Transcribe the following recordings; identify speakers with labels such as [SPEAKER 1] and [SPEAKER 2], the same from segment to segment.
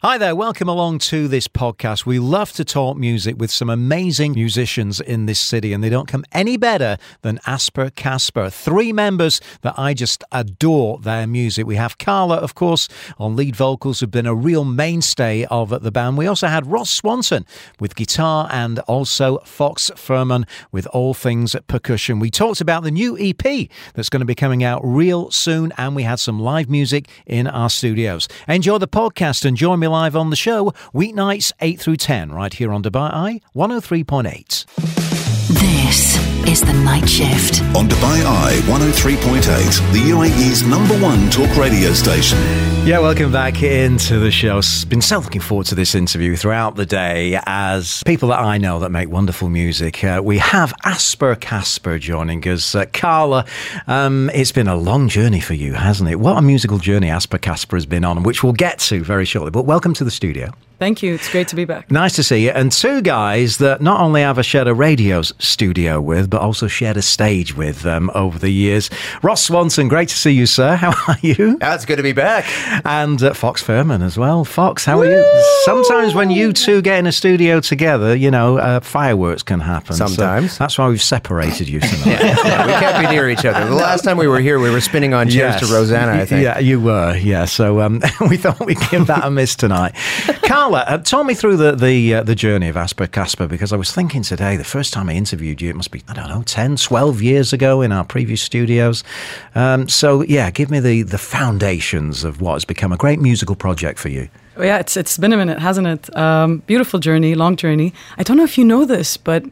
[SPEAKER 1] Hi there, welcome along to this podcast. We love to talk music with some amazing musicians in this city, and they don't come any better than As Per Casper. Three members that I just adore their music. We have Carla, of course, on lead vocals, who've been a real mainstay of the band. We also had Ross Swanson with guitar and also Fox Fäehrmann with all things percussion. We talked about the new EP that's going to be coming out real soon, and we had some live music in our studios. Enjoy the podcast and join me live on the show weeknights 8 through 10 right here on Dubai Eye 103.8.
[SPEAKER 2] This is the night shift.
[SPEAKER 3] On Dubai Eye 103.8, the UAE's number one talk radio station.
[SPEAKER 1] Yeah, welcome back into the show. Been so looking forward to this interview throughout the day as people that I know that make wonderful music. Uh, we have As Per Casper joining us. Uh, Carla, um, it's been a long journey for you, hasn't it? What a musical journey As Per Casper has been on, which we'll get to very shortly. But welcome to the studio.
[SPEAKER 4] Thank you. It's great to be back.
[SPEAKER 1] Nice to see you. And two guys that not only have a shared a radio studio with, but also shared a stage with um, over the years. Ross Swanson, great to see you, sir. How are you?
[SPEAKER 5] That's good to be back.
[SPEAKER 1] And uh, Fox Fäehrmann as well. Fox, how are you? Sometimes when you two get in a studio together, you know, uh, fireworks can happen. So
[SPEAKER 5] Sometimes.
[SPEAKER 1] that's why we've separated you tonight.
[SPEAKER 5] Yeah, we can't be near each other. The last time we were here, we were spinning on chairs
[SPEAKER 1] Yes.
[SPEAKER 5] to Rosanna, I think.
[SPEAKER 1] Yeah, you were. Yeah. So um, we thought we'd give that a miss tonight. Carla, uh, talk me through the the, uh, the journey of As Per Casper because I was thinking today, the first time I interviewed you, it must be, I don't know, 10, 12 years ago in our previous studios. Um, so, yeah, give me the, the foundations of what has become a great musical project for you.
[SPEAKER 4] Oh, yeah, it's it's been a minute, hasn't it? Um, beautiful journey, long journey. I don't know if you know this, but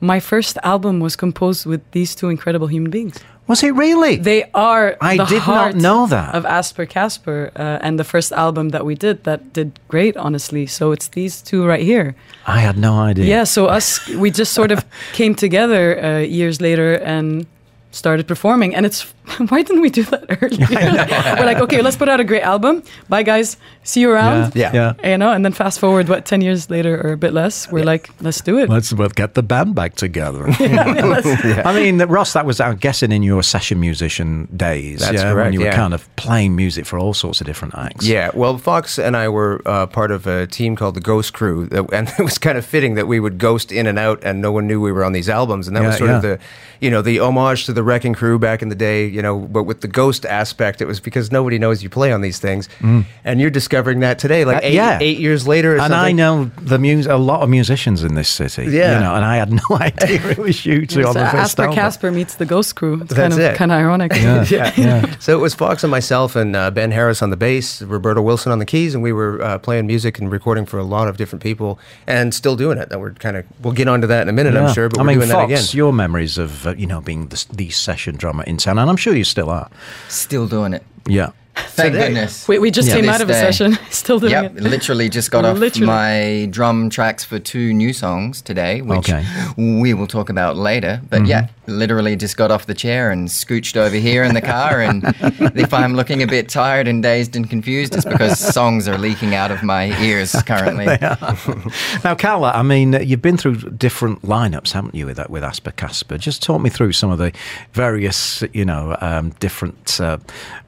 [SPEAKER 4] my first album was composed with these two incredible human beings.
[SPEAKER 1] Was it really?
[SPEAKER 4] They are.
[SPEAKER 1] I
[SPEAKER 4] the
[SPEAKER 1] did not know that.
[SPEAKER 4] of As Per Casper, uh, and the first album that we did that did great, honestly. So it's these two right here.
[SPEAKER 1] I had no idea.
[SPEAKER 4] Yeah. So us, we just sort of came together uh, years later and started performing. And it's why didn't we do that earlier? We're like, okay, let's put out a great album. Bye, guys. See you around.
[SPEAKER 5] Yeah.
[SPEAKER 1] Yeah.
[SPEAKER 4] You know, and then fast forward, what, 10 years later or a bit less, we're like, let's do it.
[SPEAKER 1] Let's well, get the band back together. yeah, I mean, Ross, that was, I'm guessing, in your session musician days.
[SPEAKER 5] That's
[SPEAKER 1] yeah, When you were
[SPEAKER 5] yeah.
[SPEAKER 1] kind of playing music for all sorts of different acts.
[SPEAKER 5] Yeah, well, Fox and I were uh, part of a team called the Ghost Crew, that, and it was kind of fitting that we would ghost in and out, and no one knew we were on these albums, and that was
[SPEAKER 1] Yeah,
[SPEAKER 5] sort of the, you know, the homage to the Wrecking Crew back in the day, you know. But with the ghost aspect, it was because nobody knows you play on these things, and you're discovering that today, like
[SPEAKER 1] Uh,
[SPEAKER 5] eight,
[SPEAKER 1] yeah.
[SPEAKER 5] eight years later. Or
[SPEAKER 1] And I know the mus- a lot of musicians in this city.
[SPEAKER 5] Yeah.
[SPEAKER 1] You know, and I had no idea it was you two
[SPEAKER 4] So
[SPEAKER 1] on the first
[SPEAKER 4] As Per
[SPEAKER 1] album.
[SPEAKER 4] Casper meets the Ghost Crew. It's
[SPEAKER 5] That's
[SPEAKER 4] kind of
[SPEAKER 5] it.
[SPEAKER 4] kind of ironic.
[SPEAKER 5] yeah. So it was Fox and myself and uh, Ben Harris on the bass, Roberto Wilson on the keys, and we were uh, playing music and recording for a lot of different people, and still doing it. And we're kind of we'll get onto that in a minute,
[SPEAKER 1] Yeah.
[SPEAKER 5] I'm sure. But
[SPEAKER 1] I
[SPEAKER 5] we're
[SPEAKER 1] mean,
[SPEAKER 5] doing
[SPEAKER 1] Fox,
[SPEAKER 5] that again.
[SPEAKER 1] your memories of, uh, you know, being the, the session drummer in town, and I'm sure you still are.
[SPEAKER 6] Still doing it.
[SPEAKER 1] Yeah.
[SPEAKER 6] Thank
[SPEAKER 5] Today.
[SPEAKER 6] goodness.
[SPEAKER 4] We, we just
[SPEAKER 1] Yeah.
[SPEAKER 4] came out of a
[SPEAKER 6] day.
[SPEAKER 4] session, still doing
[SPEAKER 6] Yep,
[SPEAKER 4] it.
[SPEAKER 6] literally just got off
[SPEAKER 4] Literally.
[SPEAKER 6] my drum tracks for two new songs today, which
[SPEAKER 1] Okay.
[SPEAKER 6] we will talk about later. But yeah, literally just got off the chair and scooched over here in the car. And if I'm looking a bit tired and dazed and confused, it's because songs are leaking out of my ears currently.
[SPEAKER 1] Now, Carla, I mean, you've been through different lineups, haven't you, with with As Per Casper? Just talk me through some of the various, you know, um, different uh,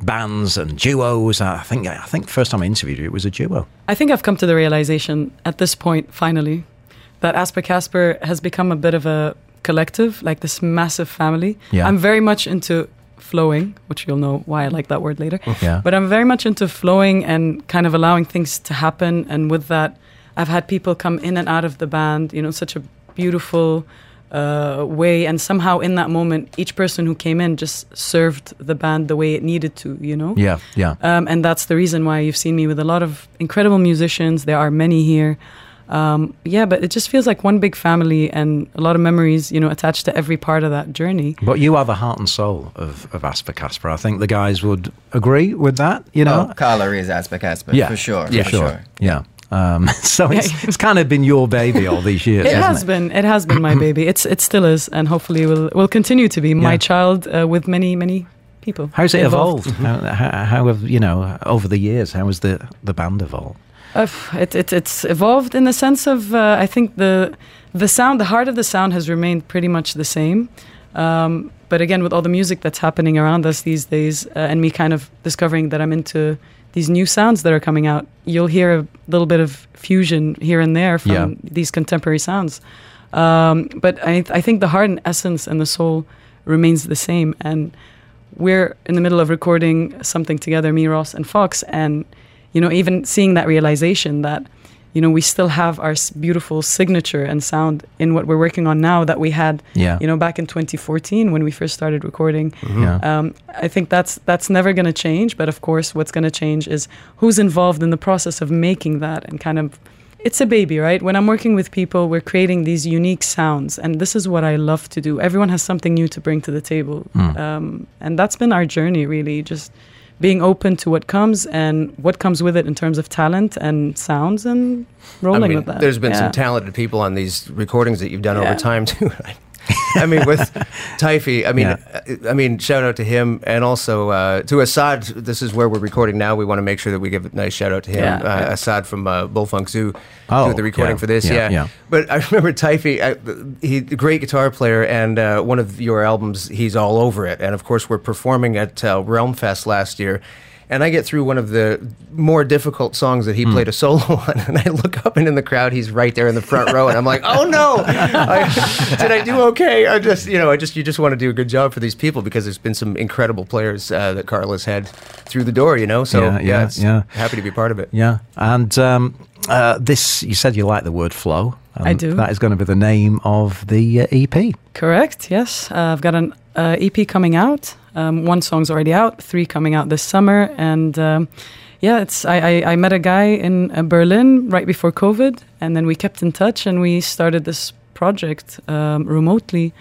[SPEAKER 1] bands and duos. I think I think first time I interviewed you, it was a duo.
[SPEAKER 4] I think I've come to the realization at this point, finally, that As Per Casper has become a bit of a collective, like this massive family.
[SPEAKER 1] Yeah.
[SPEAKER 4] I'm very much into flowing, which you'll know why I like that word later.
[SPEAKER 1] Yeah.
[SPEAKER 4] But I'm very much into flowing and kind of allowing things to happen. And with that, I've had people come in and out of the band, you know, such a beautiful uh, way. And somehow in that moment, each person who came in just served the band the way it needed to, you know?
[SPEAKER 1] Yeah, yeah.
[SPEAKER 4] Um, and that's the reason why you've seen me with a lot of incredible musicians. There are many here. Um, yeah, but it just feels like one big family and a lot of memories, you know, attached to every part of that journey.
[SPEAKER 1] But you are the heart and soul of, of As Per Casper. I think the guys would agree with that, you know?
[SPEAKER 6] Oh, Carla is As Per Casper,
[SPEAKER 1] yeah,
[SPEAKER 6] for sure.
[SPEAKER 1] For
[SPEAKER 6] for
[SPEAKER 1] sure.
[SPEAKER 6] sure.
[SPEAKER 1] Yeah. Um, so it's, it's kind of been your baby all these years.
[SPEAKER 4] It has been, it has been my baby. It's, it still is, and hopefully will will continue to be my
[SPEAKER 1] Yeah.
[SPEAKER 4] child uh, with many, many people.
[SPEAKER 1] How's it
[SPEAKER 4] involved.
[SPEAKER 1] evolved? how, how, how have you know over the years? How has the the band evolved?
[SPEAKER 4] Uh, it, it, it's evolved in the sense of uh, I think the the sound, the heart of the sound has remained pretty much the same. Um, but again, with all the music that's happening around us these days, uh, and me kind of discovering that I'm into these new sounds that are coming out, you'll hear a little bit of fusion here and there from
[SPEAKER 1] Yeah.
[SPEAKER 4] these contemporary sounds. Um, but I, I think the heart and essence and the soul remains the same. And we're in the middle of recording something together, me, Ross, and Fox, and you know, even seeing that realization that you know we still have our beautiful signature and sound in what we're working on now that we had,
[SPEAKER 1] Yeah.
[SPEAKER 4] you know, back in 2014 when we first started recording.
[SPEAKER 1] Yeah.
[SPEAKER 4] Um, I think that's that's never going to change. But of course, what's going to change is who's involved in the process of making that and kind of. It's a baby, right? When I'm working with people, we're creating these unique sounds, and this is what I love to do. Everyone has something new to bring to the table, um, and that's been our journey, really. Just being open to what comes and what comes with it in terms of talent and sounds, and rolling
[SPEAKER 5] I mean,
[SPEAKER 4] with that.
[SPEAKER 5] there's been
[SPEAKER 4] Yeah.
[SPEAKER 5] some talented people on these recordings that you've done
[SPEAKER 4] Yeah.
[SPEAKER 5] over time too. I mean, with Taifi, I mean,
[SPEAKER 1] Yeah.
[SPEAKER 5] I mean, shout out to him, and also uh, to Assad. This is where we're recording now. We want to make sure that we give a nice shout out to him,
[SPEAKER 4] Yeah,
[SPEAKER 5] uh. Assad from uh, Bullfunk Zoo,
[SPEAKER 1] Oh,
[SPEAKER 5] doing the recording
[SPEAKER 1] yeah,
[SPEAKER 5] for this.
[SPEAKER 1] yeah,
[SPEAKER 5] Yeah,
[SPEAKER 1] yeah.
[SPEAKER 5] But I remember Taifi, uh, he a great guitar player, and uh, one of your albums, he's all over it. And of course, we're performing at uh, Realm Fest last year. And I get through one of the more difficult songs that he
[SPEAKER 1] Hmm.
[SPEAKER 5] played a solo on, and I look up and in the crowd, he's right there in the front row, and I'm like, "Oh no, I, did I do okay?" I just, you know, I just, you just want to do a good job for these people because there's been some incredible players uh, that Carlos had through the door, you know. So
[SPEAKER 1] Yeah,
[SPEAKER 5] yeah,
[SPEAKER 1] yeah, yeah.
[SPEAKER 5] happy to be part of it.
[SPEAKER 1] Yeah, and um, uh, this you said you like the word flow. and
[SPEAKER 4] I do.
[SPEAKER 1] That is going to be the name of the uh, EP.
[SPEAKER 4] Correct. Yes, uh, I've got an uh, EP coming out. Um, one song's already out. Three coming out this summer, and um, yeah, it's. I, I, I met a guy in uh, Berlin right before COVID, and then we kept in touch, and we started this project um, remotely.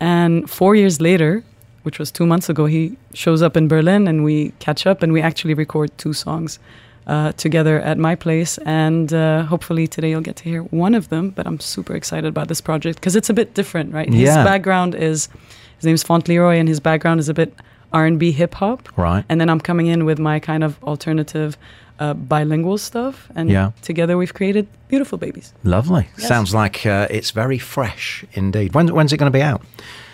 [SPEAKER 4] And four years later, which was two months ago, he shows up in Berlin, and we catch up, and we actually record two songs. Uh, together at my place, and uh, hopefully today you'll get to hear one of them. But I'm super excited about this project because it's a bit different, right? His
[SPEAKER 1] Yeah.
[SPEAKER 4] background is his name's Fauntleroy, and his background is a bit R&B hip hop.
[SPEAKER 1] Right.
[SPEAKER 4] And then I'm coming in with my kind of alternative uh, bilingual stuff, and
[SPEAKER 1] Yeah.
[SPEAKER 4] together we've created beautiful babies.
[SPEAKER 1] Lovely.
[SPEAKER 4] Yes.
[SPEAKER 1] Sounds like uh, it's very fresh indeed. When, when's it going to be out?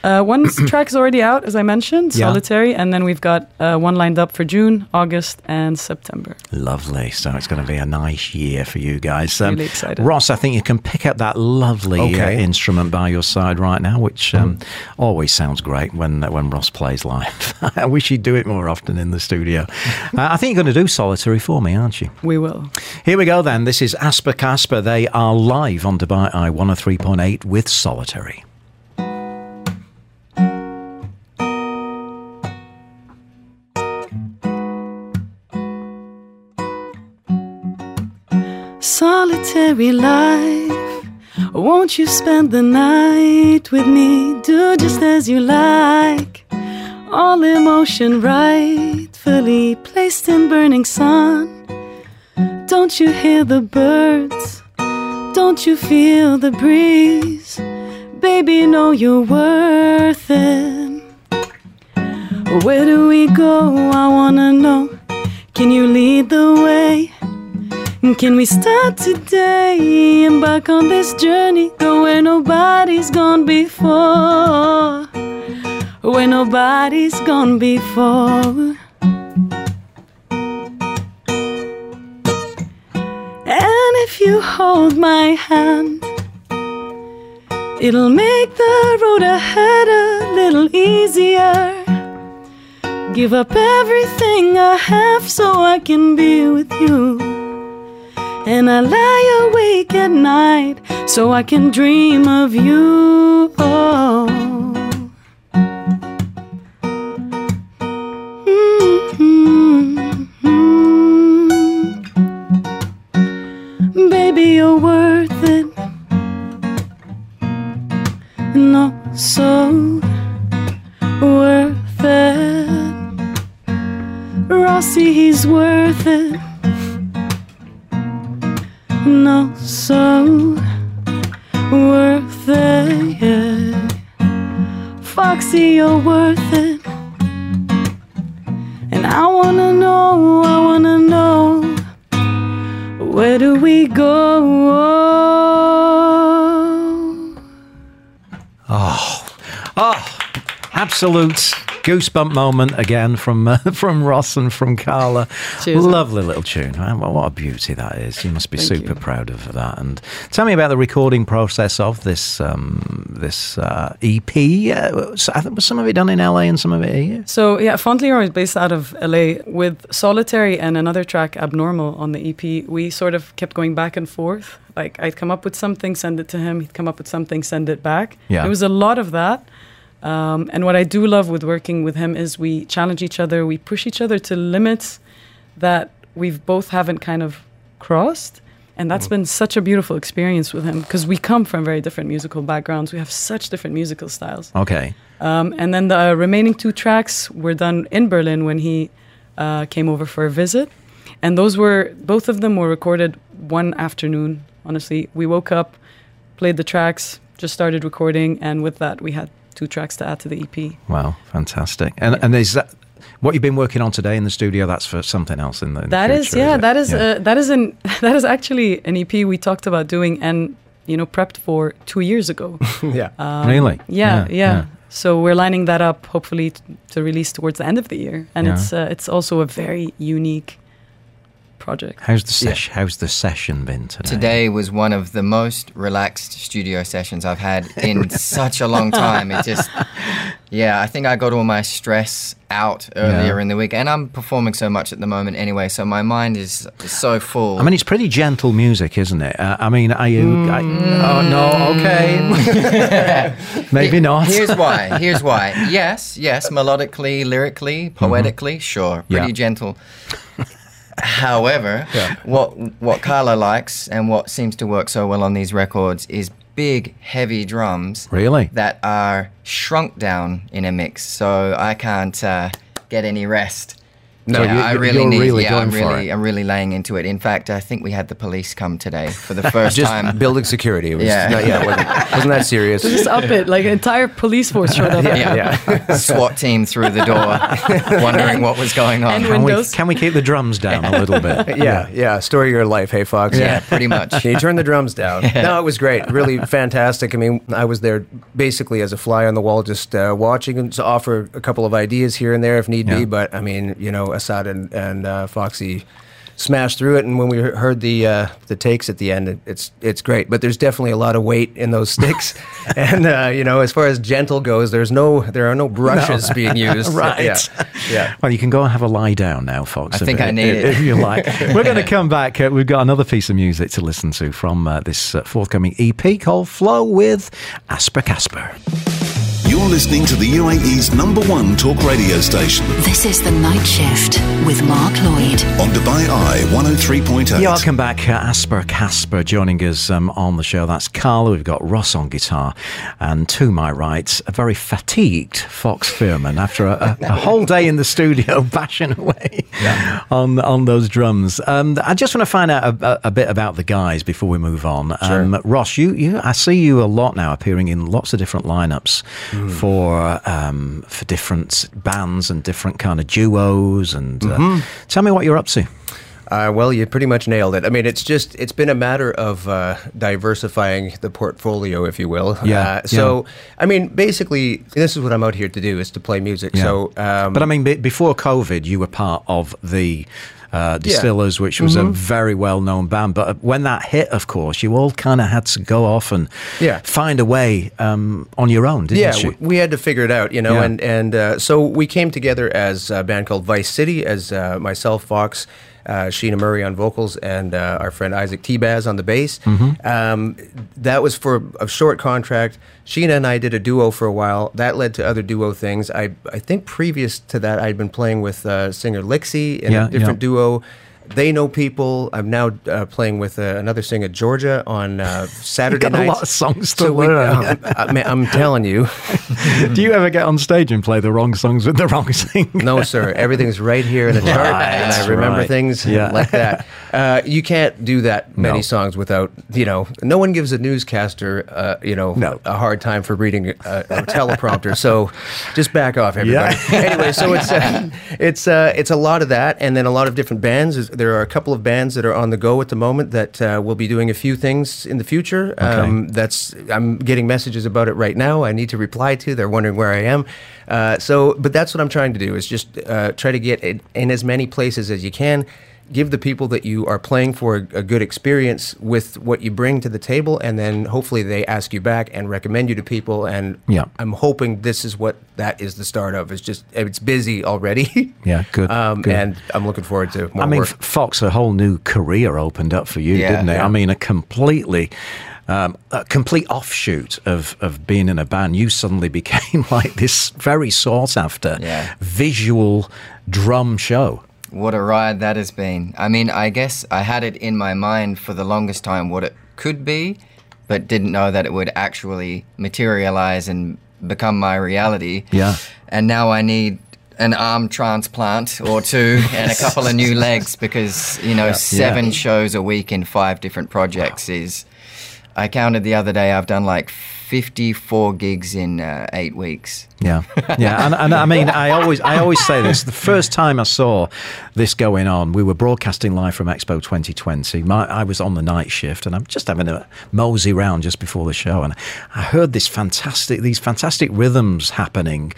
[SPEAKER 4] Uh, one track is already out, as I mentioned,
[SPEAKER 1] Yeah.
[SPEAKER 4] Solitary, and then we've got uh, one lined up for June, August, and September.
[SPEAKER 1] Lovely. So it's going to be a nice year for you guys. Um,
[SPEAKER 4] Really excited.
[SPEAKER 1] Ross, I think you can pick up that lovely uh, instrument by your side right now, which um, always sounds great when when Ross plays live. I wish he'd do it more often in the studio. uh, I think you're going to do Solitary for me, aren't you?
[SPEAKER 4] We will.
[SPEAKER 1] Here we go then. This is As Per Casper. They are live on Dubai Eye 103.8 with Solitary.
[SPEAKER 4] Solitary life. Won't you spend the night with me? Do just as you like. All emotion rightfully placed in burning sun. Don't you hear the birds? Don't you feel the breeze? Baby, know you're worth it. Where do we go? I wanna know. Can you lead the way? Can we start today? Embark on this journey, go where nobody's gone before. Where nobody's gone before. You hold my hand, it'll make the road ahead a little easier. Give up everything I have so I can be with you. And I lie awake at night so I can dream of you. Oh. So worth it. Rossi, he's worth it. No, so worth it. Foxy, you're worth
[SPEAKER 1] Absolute goosebump moment again from uh, from Ross and from Carla.
[SPEAKER 4] Cheers.
[SPEAKER 1] Lovely little tune. Man, what a beauty that is. You must be
[SPEAKER 4] Thank
[SPEAKER 1] super
[SPEAKER 4] you.
[SPEAKER 1] proud of that. And tell me about the recording process of this um, this uh, EP. Uh, I think was some of it done in LA and some of it here.
[SPEAKER 4] So yeah, Fauntleroy is based out of LA with Solitary and another track, Abnormal, on the EP. We sort of kept going back and forth. Like I'd come up with something, send it to him. He'd come up with something, send it back.
[SPEAKER 1] Yeah.
[SPEAKER 4] It was a lot of that. Um, and what I do love with working with him is we challenge each other, we push each other to limits that we've both haven't kind of crossed. And that's been such a beautiful experience with him because we come from very different musical backgrounds. We have such different musical styles.
[SPEAKER 1] Okay.
[SPEAKER 4] Um, and then the remaining two tracks were done in Berlin when he uh, came over for a visit. And those were, both of them were recorded one afternoon, honestly. We woke up, played the tracks, just started recording, and with that, we had two tracks to add to the EP.
[SPEAKER 1] Wow, fantastic. And and is that what you've been working on today in the studio? That's for something else in the. In
[SPEAKER 4] That
[SPEAKER 1] the
[SPEAKER 4] is, yeah,
[SPEAKER 1] it?
[SPEAKER 4] that is,
[SPEAKER 1] Yeah.
[SPEAKER 4] uh, that is an, that is actually an EP we talked about doing and you know prepped for two years ago.
[SPEAKER 5] yeah.
[SPEAKER 1] really.
[SPEAKER 4] Um, Yeah, yeah. So we're lining that up, hopefully, t- to release towards the end of the year, and
[SPEAKER 1] Yeah.
[SPEAKER 4] it's uh, it's also a very unique project.
[SPEAKER 1] How's the sesh- How's the session been today?
[SPEAKER 6] Today was one of the most relaxed studio sessions I've had in such a long time. It just, yeah, I think I got all my stress out earlier
[SPEAKER 1] Yeah.
[SPEAKER 6] in the week, and I'm performing so much at the moment anyway, so my mind is so full.
[SPEAKER 1] I mean, it's pretty gentle music, isn't it? Uh, I mean, are you? I, oh no, okay, maybe not.
[SPEAKER 6] Here's why. Here's why. Yes, yes, melodically, lyrically, poetically, sure, pretty
[SPEAKER 1] Mm-hmm. Yeah.
[SPEAKER 6] gentle. However, what what Carla likes and what seems to work so well on these records is big, heavy drums
[SPEAKER 1] Really?
[SPEAKER 6] that are shrunk down in a mix, so I can't uh, get any rest.
[SPEAKER 1] No,
[SPEAKER 6] yeah,
[SPEAKER 1] you-
[SPEAKER 6] I
[SPEAKER 1] you-
[SPEAKER 6] really
[SPEAKER 1] you're
[SPEAKER 6] need.
[SPEAKER 1] really
[SPEAKER 6] yeah, I'm really. I'm really laying into it. In fact, I think we had the police come today for the first
[SPEAKER 5] Just
[SPEAKER 6] time.
[SPEAKER 5] building security. Was
[SPEAKER 6] Yeah.
[SPEAKER 5] not- yeah, it wasn't, wasn't that serious.
[SPEAKER 4] Just up it, like an entire police force showed up.
[SPEAKER 6] Yeah. yeah. yeah. SWAT team through the door, wondering what was going on.
[SPEAKER 4] And
[SPEAKER 1] Can we,
[SPEAKER 4] Windows.
[SPEAKER 1] can we keep the drums down a little bit?
[SPEAKER 5] yeah, yeah. Story of your life, hey Fox.
[SPEAKER 6] yeah, pretty much.
[SPEAKER 5] Can you turn the drums down? No, it was great. Really fantastic. I mean, I was there basically as a fly on the wall, just uh, watching and to offer a couple of ideas here and there if need
[SPEAKER 1] Yeah.
[SPEAKER 5] be. But I mean, you know, Assad and, and uh, Foxy smashed through it. And when we heard the uh, the takes at the end, it, it's it's great. But there's definitely a lot of weight in those sticks. and uh, you know, as far as gentle goes, there's no there are no brushes being used.
[SPEAKER 1] Right.
[SPEAKER 5] Yeah. Yeah.
[SPEAKER 1] Well, you can go and have a lie down now, Fox.
[SPEAKER 6] I
[SPEAKER 1] if-
[SPEAKER 6] think I need
[SPEAKER 1] if,
[SPEAKER 6] it.
[SPEAKER 1] If you like. We're going to come back. Uh, we've got another piece of music to listen to from uh, this uh, forthcoming EP called Flow with As Per Casper.
[SPEAKER 3] You're listening to the UAE's number one talk radio station
[SPEAKER 2] This is The Night Shift with Mark Lloyd.
[SPEAKER 3] on Dubai Eye 103.8.
[SPEAKER 1] Yeah, welcome back. Uh, As Per Casper joining us um, on the show. That's Carla. We've got Ross on guitar. And to my right, a very fatigued Fox Fäehrmann after a, a, a whole day in the studio bashing away on, on those drums. Um, I just want to find out a, a, a bit about the guys before we move on. Um, Ross, you, you, I see you a lot now appearing in lots of different lineups for um, for different bands and different kind of duos. And uh, tell me what you're up to.
[SPEAKER 5] Uh, well, you pretty much nailed it. I mean, it's just it's been a matter of uh, diversifying the portfolio, if you will.
[SPEAKER 1] Yeah,
[SPEAKER 5] Uh, so, I mean, basically, this is what I'm out here to do: is to play music. So, um,
[SPEAKER 1] but I mean, be- before COVID, you were part of the uh, Distillers, which was a
[SPEAKER 5] Mm-hmm.
[SPEAKER 1] very well-known band. But when that hit, of course, you all kind of had to go off and
[SPEAKER 5] Yeah.
[SPEAKER 1] find a way um, on your own, didn't
[SPEAKER 5] yeah,
[SPEAKER 1] you?
[SPEAKER 5] w- we had to figure it out, you know,
[SPEAKER 1] Yeah.
[SPEAKER 5] and and uh, so we came together as a band called Vice City, as uh, myself, Fox, uh, Sheena Murray on vocals, and uh, our friend Isaac T-Baz on the bass.
[SPEAKER 1] Mm-hmm.
[SPEAKER 5] Um, that was for a short contract. Sheena and I did a duo for a while. That led to other duo things. I I think previous to that, I'd been playing with uh, singer Lixie in
[SPEAKER 1] Yeah,
[SPEAKER 5] a different
[SPEAKER 1] yeah.
[SPEAKER 5] duo. They know people. I'm now uh, playing with uh, another singer, Georgia, on uh, Saturday
[SPEAKER 1] got a lot of songs to
[SPEAKER 5] So we-
[SPEAKER 1] learn.
[SPEAKER 5] I, I, I'm telling you.
[SPEAKER 1] Do you ever get on stage and play the wrong songs with the wrong singer?
[SPEAKER 5] No, sir. Everything's right here in the chart,
[SPEAKER 1] Right,
[SPEAKER 5] and I remember
[SPEAKER 1] right.
[SPEAKER 5] things
[SPEAKER 1] Yeah.
[SPEAKER 5] like that. Uh, you can't do that many
[SPEAKER 1] No.
[SPEAKER 5] songs without, you know, no one gives a newscaster, uh, you know,
[SPEAKER 1] No.
[SPEAKER 5] a hard time for reading a, a teleprompter. So just back off, everybody. anyway, so it's uh, it's uh, it's a lot of that, and then a lot of different bands. There are a couple of bands that are on the go at the moment that uh, will be doing a few things in the future. Um, that's I'm getting messages about it right now. I need to reply to. They're wondering where I am. Uh, so, but that's what I'm trying to do is just uh, try to get it in as many places as you can. Give the people that you are playing for a, a good experience with what you bring to the table, and then hopefully they ask you back and recommend you to people. And
[SPEAKER 1] Yeah.
[SPEAKER 5] I'm hoping this is what that is the start of. It's just it's busy already.
[SPEAKER 1] Yeah, good,
[SPEAKER 5] Um,
[SPEAKER 1] good.
[SPEAKER 5] And I'm looking forward to more
[SPEAKER 1] I mean,
[SPEAKER 5] work.
[SPEAKER 1] Fox, a whole new career opened up for you,
[SPEAKER 6] Yeah,
[SPEAKER 1] didn't it?
[SPEAKER 6] yeah.
[SPEAKER 1] I mean, a completely. Um, a complete offshoot of, of being in a band, you suddenly became like this very sought after
[SPEAKER 6] Yeah.
[SPEAKER 1] visual drum show.
[SPEAKER 6] What a ride that has been. I mean, I guess I had it in my mind for the longest time what it could be, but didn't know that it would actually materialize and become my reality.
[SPEAKER 1] Yeah.
[SPEAKER 6] And now I need an arm transplant or two and a couple of new legs because, you know, seven
[SPEAKER 1] Yeah.
[SPEAKER 6] shows a week in five different projects is. I counted the other day, I've done like 54 gigs in uh, eight weeks.
[SPEAKER 1] Yeah, yeah, and, and I mean, I always, I always say this. The first time I saw this going on, we were broadcasting live from Expo 2020. My, I was on the night shift, and I'm just having a mosey round just before the show, and I heard this fantastic, these fantastic rhythms happening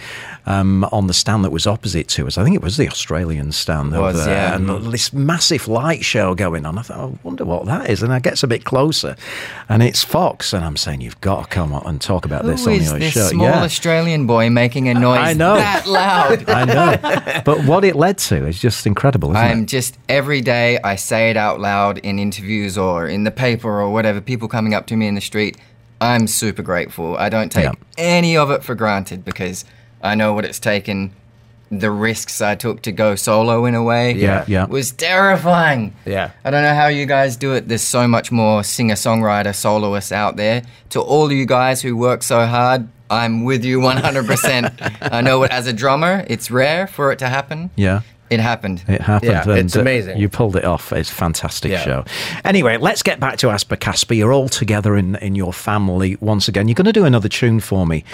[SPEAKER 1] um, on the stand that was opposite to us. I think it was the Australian stand over
[SPEAKER 6] Was,
[SPEAKER 1] there,
[SPEAKER 6] yeah.
[SPEAKER 1] and this massive light show going on. I thought, I wonder what that is, and I gets a bit closer, and it's Fox, and I'm saying, you've got to come on and talk about this
[SPEAKER 6] Who
[SPEAKER 1] on
[SPEAKER 6] is
[SPEAKER 1] your
[SPEAKER 6] this
[SPEAKER 1] show.
[SPEAKER 6] small
[SPEAKER 1] yeah.
[SPEAKER 6] Australian boy making a noise
[SPEAKER 1] I know.
[SPEAKER 6] that loud?
[SPEAKER 1] I know. But what it led to is just incredible, isn't
[SPEAKER 6] I'm
[SPEAKER 1] it?
[SPEAKER 6] just every day I say it out loud in interviews or in the paper or whatever, people coming up to me in the street. I'm super grateful. I don't take
[SPEAKER 1] Yeah.
[SPEAKER 6] any of it for granted because I know what it's taken. The risks I took to go solo in a way
[SPEAKER 1] Yeah, yeah.
[SPEAKER 6] was terrifying.
[SPEAKER 5] Yeah.
[SPEAKER 6] I don't know how you guys do it. There's so much more singer songwriter soloists out there. To all you guys who work so hard, I'm with you 100%. I know it as a drummer, it's rare for it to happen.
[SPEAKER 1] Yeah.
[SPEAKER 6] It happened.
[SPEAKER 1] It happened.
[SPEAKER 5] Yeah, it's
[SPEAKER 1] uh,
[SPEAKER 5] amazing.
[SPEAKER 1] You pulled it off. It's a fantastic
[SPEAKER 5] Yeah.
[SPEAKER 1] show. Anyway, let's get back to As Per Casper. You're all together in, in your family once again. You're going to do another tune for me,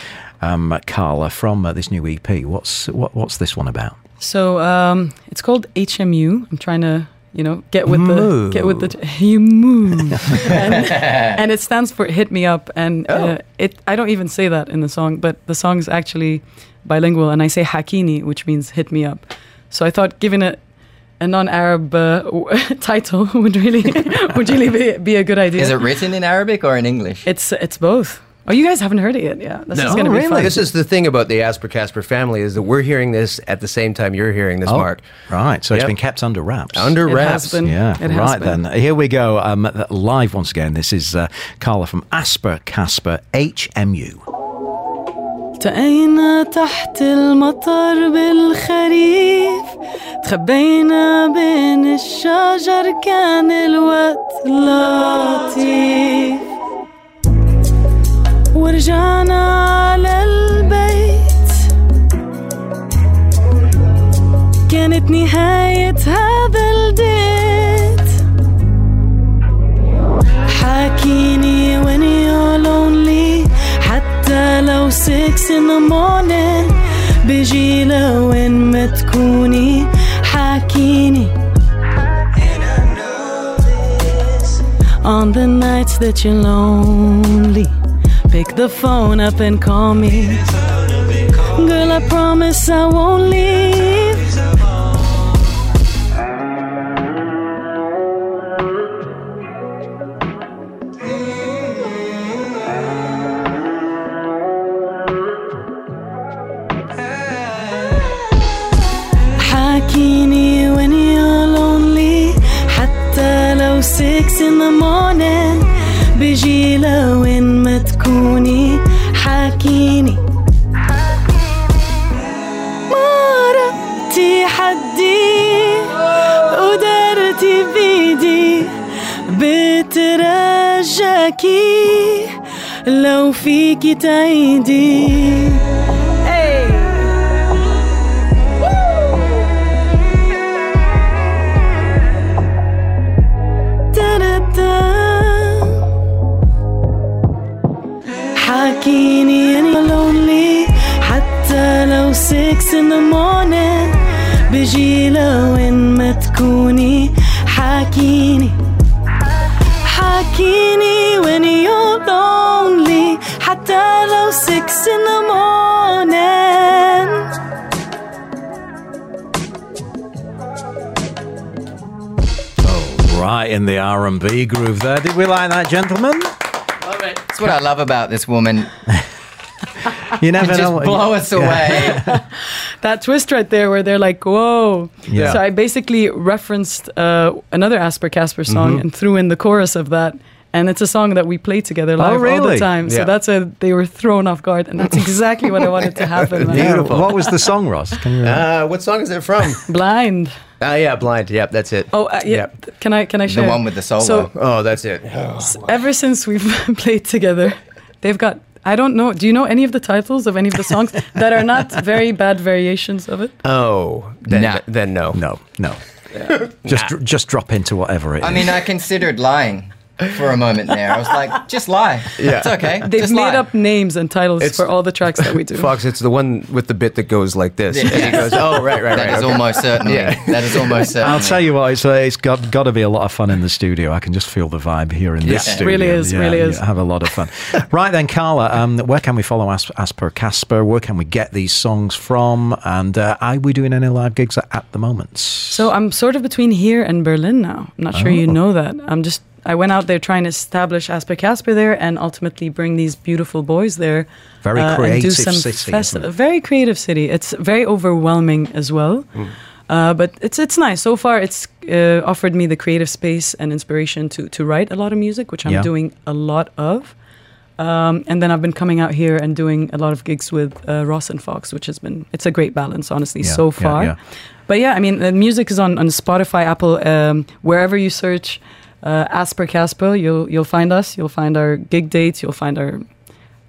[SPEAKER 1] um, Carla, from uh, this new EP. What's what, what's this one about?
[SPEAKER 4] So um, it's called HMU. I'm trying to, you know, get with the get with the you move, and, and it stands for "Hit Me Up." And uh, it I don't even say that in the song, but the song's actually bilingual, and I say "Hakini," which means "Hit Me Up." So I thought giving it a non-Arab uh, w- title would really would really be, be a good idea.
[SPEAKER 6] Is it written in Arabic or in English?
[SPEAKER 4] It's it's both. Oh, you guys haven't heard it yet. Yeah, this no. is going to oh, be
[SPEAKER 1] really?
[SPEAKER 4] fun.
[SPEAKER 5] This is the thing about the As Per Casper family is that we're hearing this at the same time you're hearing this, oh, Mark.
[SPEAKER 1] Right. So
[SPEAKER 5] yep.
[SPEAKER 1] it's been kept under wraps.
[SPEAKER 5] Under
[SPEAKER 4] it
[SPEAKER 5] wraps.
[SPEAKER 1] Yeah. right
[SPEAKER 4] been.
[SPEAKER 1] then. Here we go. Um, live once again. This is uh, Carla from As Per Casper HMU.
[SPEAKER 4] تحت المطر بالخريف تخبينا بين الشجر كان الوقت لطيف ورجعنا على البيت كانت نهاية هذا الديت. حاكيني when you're lonely. حتى لو six in the morning. بيجي لوين ما تكوني. حاكيني. On the nights that you're lonely. Pick the phone up and call me Girl, I promise I won't leave حاكيني when you're lonely حتى لو six in the morning بيجي لوين ما تكوني حاكيني. مرقتي حدي ودرتي بيدي بترجاكي لو فيكي تعيدي. حاكيني اني lonely.
[SPEAKER 7] حتى لو 6 in the morning. بجي لوين ما تكوني. حاكيني. حاكيني when you're lonely. حتى لو 6 in the morning.
[SPEAKER 1] Right in the R&B groove there. Did we like that, gentlemen?
[SPEAKER 6] That's what I love about this woman.
[SPEAKER 1] You never
[SPEAKER 6] Just
[SPEAKER 1] know. what-
[SPEAKER 6] blow us away.
[SPEAKER 4] that twist right there where they're like, whoa.
[SPEAKER 1] Yeah.
[SPEAKER 4] So I basically referenced uh, another As Per Casper song
[SPEAKER 1] Mm-hmm.
[SPEAKER 4] and threw in the chorus of that. And it's a song that we play together live all
[SPEAKER 1] Oh, really?
[SPEAKER 4] the time. So
[SPEAKER 5] Yeah.
[SPEAKER 4] that's a they were thrown off guard, and that's exactly what I wanted to happen. man.
[SPEAKER 1] Yeah, What was the song, Ross? Can you?
[SPEAKER 5] Uh, what song is it from?
[SPEAKER 4] Blind.
[SPEAKER 5] Ah, yeah, Blind. Yep, that's it.
[SPEAKER 4] Oh, uh, yeah.
[SPEAKER 5] Yep.
[SPEAKER 4] Can I can I
[SPEAKER 6] show
[SPEAKER 4] the
[SPEAKER 6] one with the solo.
[SPEAKER 4] So
[SPEAKER 5] Oh, that's it.
[SPEAKER 4] ever since we've played together, they've got. I don't know. Do you know any of the titles of any of the songs that are not very bad variations of it?
[SPEAKER 5] Oh, then,
[SPEAKER 6] Nah.
[SPEAKER 5] then no.
[SPEAKER 1] No, no. Just, dr- just drop into whatever it is.
[SPEAKER 6] I mean, I considered lying for a moment there. I was like, just lie.
[SPEAKER 5] Yeah.
[SPEAKER 6] It's okay.
[SPEAKER 4] They've
[SPEAKER 6] just
[SPEAKER 4] made
[SPEAKER 6] lie.
[SPEAKER 4] up names and titles
[SPEAKER 5] It's-
[SPEAKER 4] for all the tracks that we do.
[SPEAKER 5] Fox, it's the one with the bit that goes like this.
[SPEAKER 6] Yeah.
[SPEAKER 5] And he goes, oh, right, right,
[SPEAKER 6] That
[SPEAKER 5] right.
[SPEAKER 6] is
[SPEAKER 5] okay.
[SPEAKER 6] almost certainly.
[SPEAKER 5] Yeah.
[SPEAKER 6] That is almost certainly.
[SPEAKER 1] I'll tell you what, it's, uh, it's got, got to be a lot of fun in the studio. I can just feel the vibe here in this
[SPEAKER 5] Yeah.
[SPEAKER 1] studio.
[SPEAKER 4] Really is,
[SPEAKER 1] Yeah,
[SPEAKER 4] really
[SPEAKER 1] you
[SPEAKER 4] is.
[SPEAKER 1] Have a lot of fun. right then, Carla, um, where can we follow As- Asper Casper? Where can we get these songs from? And uh, are we doing any live gigs at, at the moment?
[SPEAKER 4] So I'm sort of between here and Berlin now. I'm not sure you
[SPEAKER 1] Oh.
[SPEAKER 4] know that. I'm just I went out there trying to establish As Per Casper there and ultimately bring these beautiful boys there.
[SPEAKER 1] Very
[SPEAKER 4] uh, and
[SPEAKER 1] creative
[SPEAKER 4] do some
[SPEAKER 1] city,
[SPEAKER 4] festi-
[SPEAKER 1] it?
[SPEAKER 4] Very creative city. It's very overwhelming as well. Uh, but it's it's nice. So far, it's uh, offered me the creative space and inspiration to to write a lot of music, which I'm
[SPEAKER 1] Yeah.
[SPEAKER 4] doing a lot of. Um, and then I've been coming out here and doing a lot of gigs with uh, Ross and Fox, which has been it's a great balance, honestly,
[SPEAKER 1] Yeah,
[SPEAKER 4] so
[SPEAKER 1] yeah,
[SPEAKER 4] far.
[SPEAKER 1] yeah.
[SPEAKER 4] But yeah, I mean, the music is on, on Spotify, Apple, um, wherever you search uh, As Per Casper, you'll you'll find us. You'll find our gig dates. You'll find our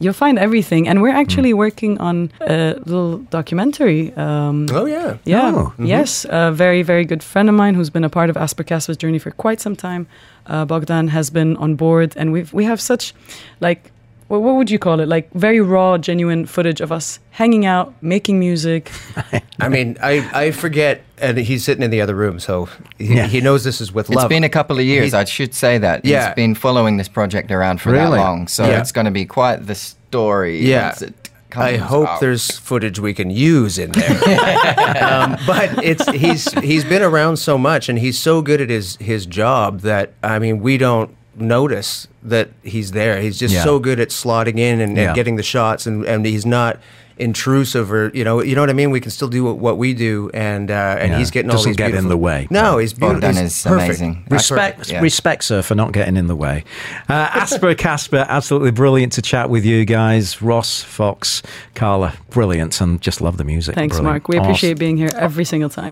[SPEAKER 4] you'll find everything. And we're actually working on a little documentary. Um,
[SPEAKER 5] Oh, yeah.
[SPEAKER 4] yeah.
[SPEAKER 1] Oh,
[SPEAKER 4] Yes. A very, very good friend of mine who's been a part of As Per Casper's journey for quite some time. Uh, Bogdan has been on board, and we've we have such, like, what, what would you call it? Like very raw, genuine footage of us hanging out, making music.
[SPEAKER 5] I mean, I, I forget, and he's sitting in the other room, so he,
[SPEAKER 1] Yeah.
[SPEAKER 5] he knows this is with love.
[SPEAKER 6] It's been a couple of years.
[SPEAKER 5] He's-
[SPEAKER 6] I should say that.
[SPEAKER 5] Yeah.
[SPEAKER 6] He's been following this project around for
[SPEAKER 1] Really?
[SPEAKER 6] that long, so
[SPEAKER 5] Yeah.
[SPEAKER 6] it's going to be quite the story.
[SPEAKER 5] Yeah.
[SPEAKER 6] as it
[SPEAKER 5] I hope
[SPEAKER 6] out.
[SPEAKER 5] there's footage we can use in there. um, but it's he's he's been around so much, and he's so good at his his job that I mean, we don't notice that he's there. He's just
[SPEAKER 1] Yeah.
[SPEAKER 5] so good at slotting in and,
[SPEAKER 1] Yeah.
[SPEAKER 5] and getting the shots, and, and he's not intrusive or you know you know what I mean. We can still do what, what we do, and uh, and
[SPEAKER 1] Yeah.
[SPEAKER 5] he's getting all
[SPEAKER 1] Doesn't
[SPEAKER 5] these
[SPEAKER 1] get in the way.
[SPEAKER 5] No, he's beautiful.
[SPEAKER 6] Bogdan
[SPEAKER 5] He's
[SPEAKER 6] is
[SPEAKER 5] perfect.
[SPEAKER 6] amazing.
[SPEAKER 1] Respect,
[SPEAKER 6] Yeah.
[SPEAKER 1] respect, sir, for not getting in the way. Uh, As Per Casper, absolutely brilliant to chat with you guys. Ross, Fox, Carla, brilliant, and just love the music.
[SPEAKER 4] Thanks,
[SPEAKER 1] Brilliant.
[SPEAKER 4] Mark. We appreciate
[SPEAKER 1] Awesome.
[SPEAKER 4] being here every single time.